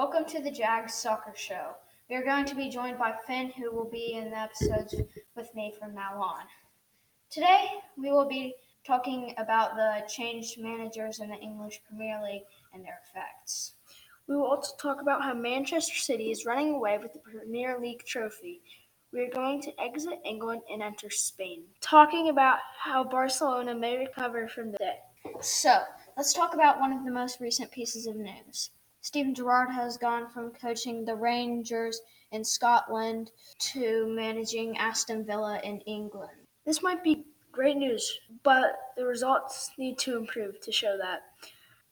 Welcome to the Jags Soccer Show. We are going to be joined by Finn, who will be in the episodes with me from now on. Today, we will be talking about the changed managers in the English Premier League and their effects. We will also talk about how Manchester City is running away with the Premier League trophy. We are going to exit England and enter Spain, talking about how Barcelona may recover from the debt. So, let's talk about one of the most recent pieces of news. Steven Gerrard has gone from coaching the Rangers in Scotland to managing Aston Villa in England. This might be great news, but the results need to improve to show that.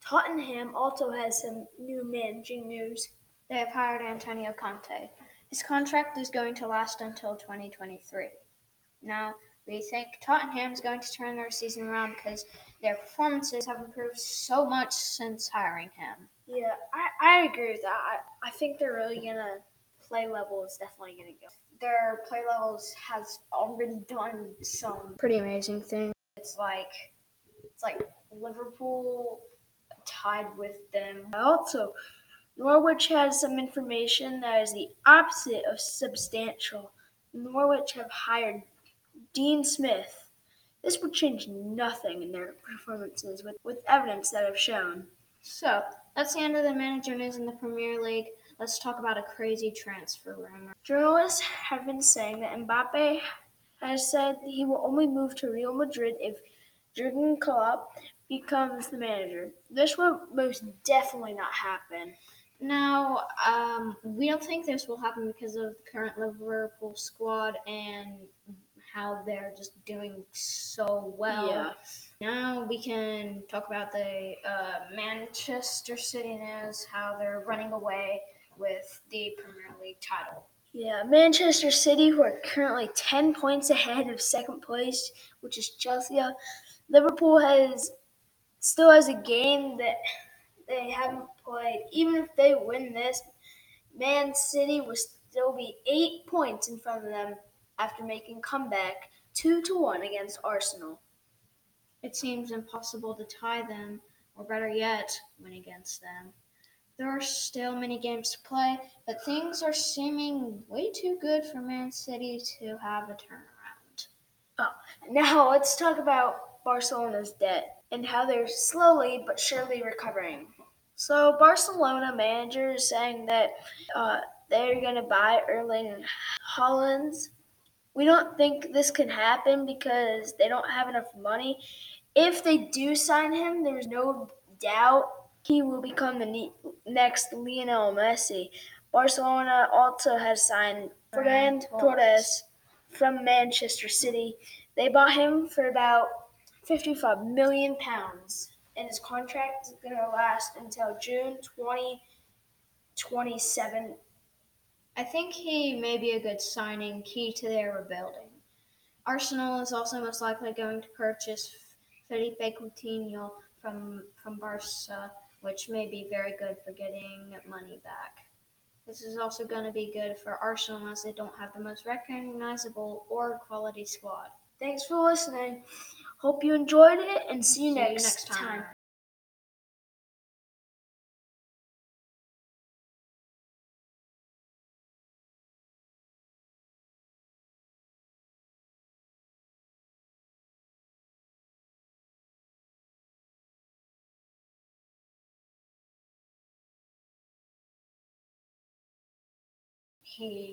Tottenham also has some new managing news. They have hired Antonio Conte. His contract is going to last until 2023. Now, we think Tottenham is going to turn their season around because their performances have improved so much since hiring him. Yeah, I, I agree with that. I, I think they're really gonna play level is definitely gonna go. Their play levels has already done some pretty amazing things. It's like it's like Liverpool tied with them. Also, Norwich has some information that is the opposite of substantial. Norwich have hired Dean Smith. This would change nothing in their performances with, with evidence that have shown. So that's the end of the manager news in the Premier League. Let's talk about a crazy transfer rumor. Journalists have been saying that Mbappe has said he will only move to Real Madrid if Jurgen Klopp becomes the manager. This will most definitely not happen. Now, um, we don't think this will happen because of the current Liverpool squad and how they're just doing so well. Yeah. Now we can talk about the uh, Manchester City news, how they're running away with the Premier League title. Yeah, Manchester City, who are currently 10 points ahead of second place, which is Chelsea. Liverpool has still has a game that they haven't played. Even if they win this, Man City will still be eight points in front of them after making comeback two to one against Arsenal. It seems impossible to tie them, or better yet, win against them. There are still many games to play, but things are seeming way too good for Man City to have a turnaround. Oh, now let's talk about Barcelona's debt and how they're slowly but surely recovering. So, Barcelona manager is saying that uh, they're going to buy Erling Haaland's We don't think this can happen because they don't have enough money. If they do sign him, there's no doubt he will become the ne- next Lionel Messi. Barcelona also has signed Ferran Torres from Manchester City. They bought him for about 55 million pounds, and his contract is going to last until June 2027. I think he may be a good signing, key to their rebuilding. Arsenal is also most likely going to purchase Philippe Coutinho from from Barca, which may be very good for getting money back. This is also going to be good for Arsenal as they don't have the most recognizable or quality squad. Thanks for listening. Hope you enjoyed it and see you, See next, you next time. time. He